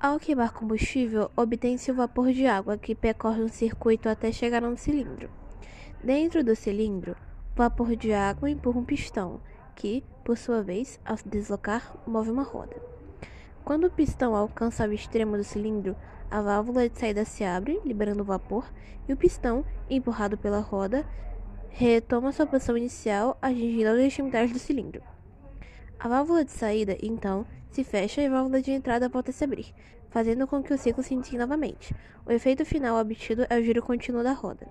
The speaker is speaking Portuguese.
Ao queimar combustível, obtém-se o vapor de água que percorre um circuito até chegar a um cilindro. Dentro do cilindro, o vapor de água empurra um pistão, que, por sua vez, ao se deslocar, move uma roda. Quando o pistão alcança o extremo do cilindro, a válvula de saída se abre, liberando o vapor, e o pistão, empurrado pela roda, retoma sua posição inicial, atingindo as extremidades do cilindro. A válvula de saída, então, se fecha e a válvula de entrada volta a se abrir, fazendo com que o ciclo se inicie novamente. O efeito final obtido é o giro contínuo da roda.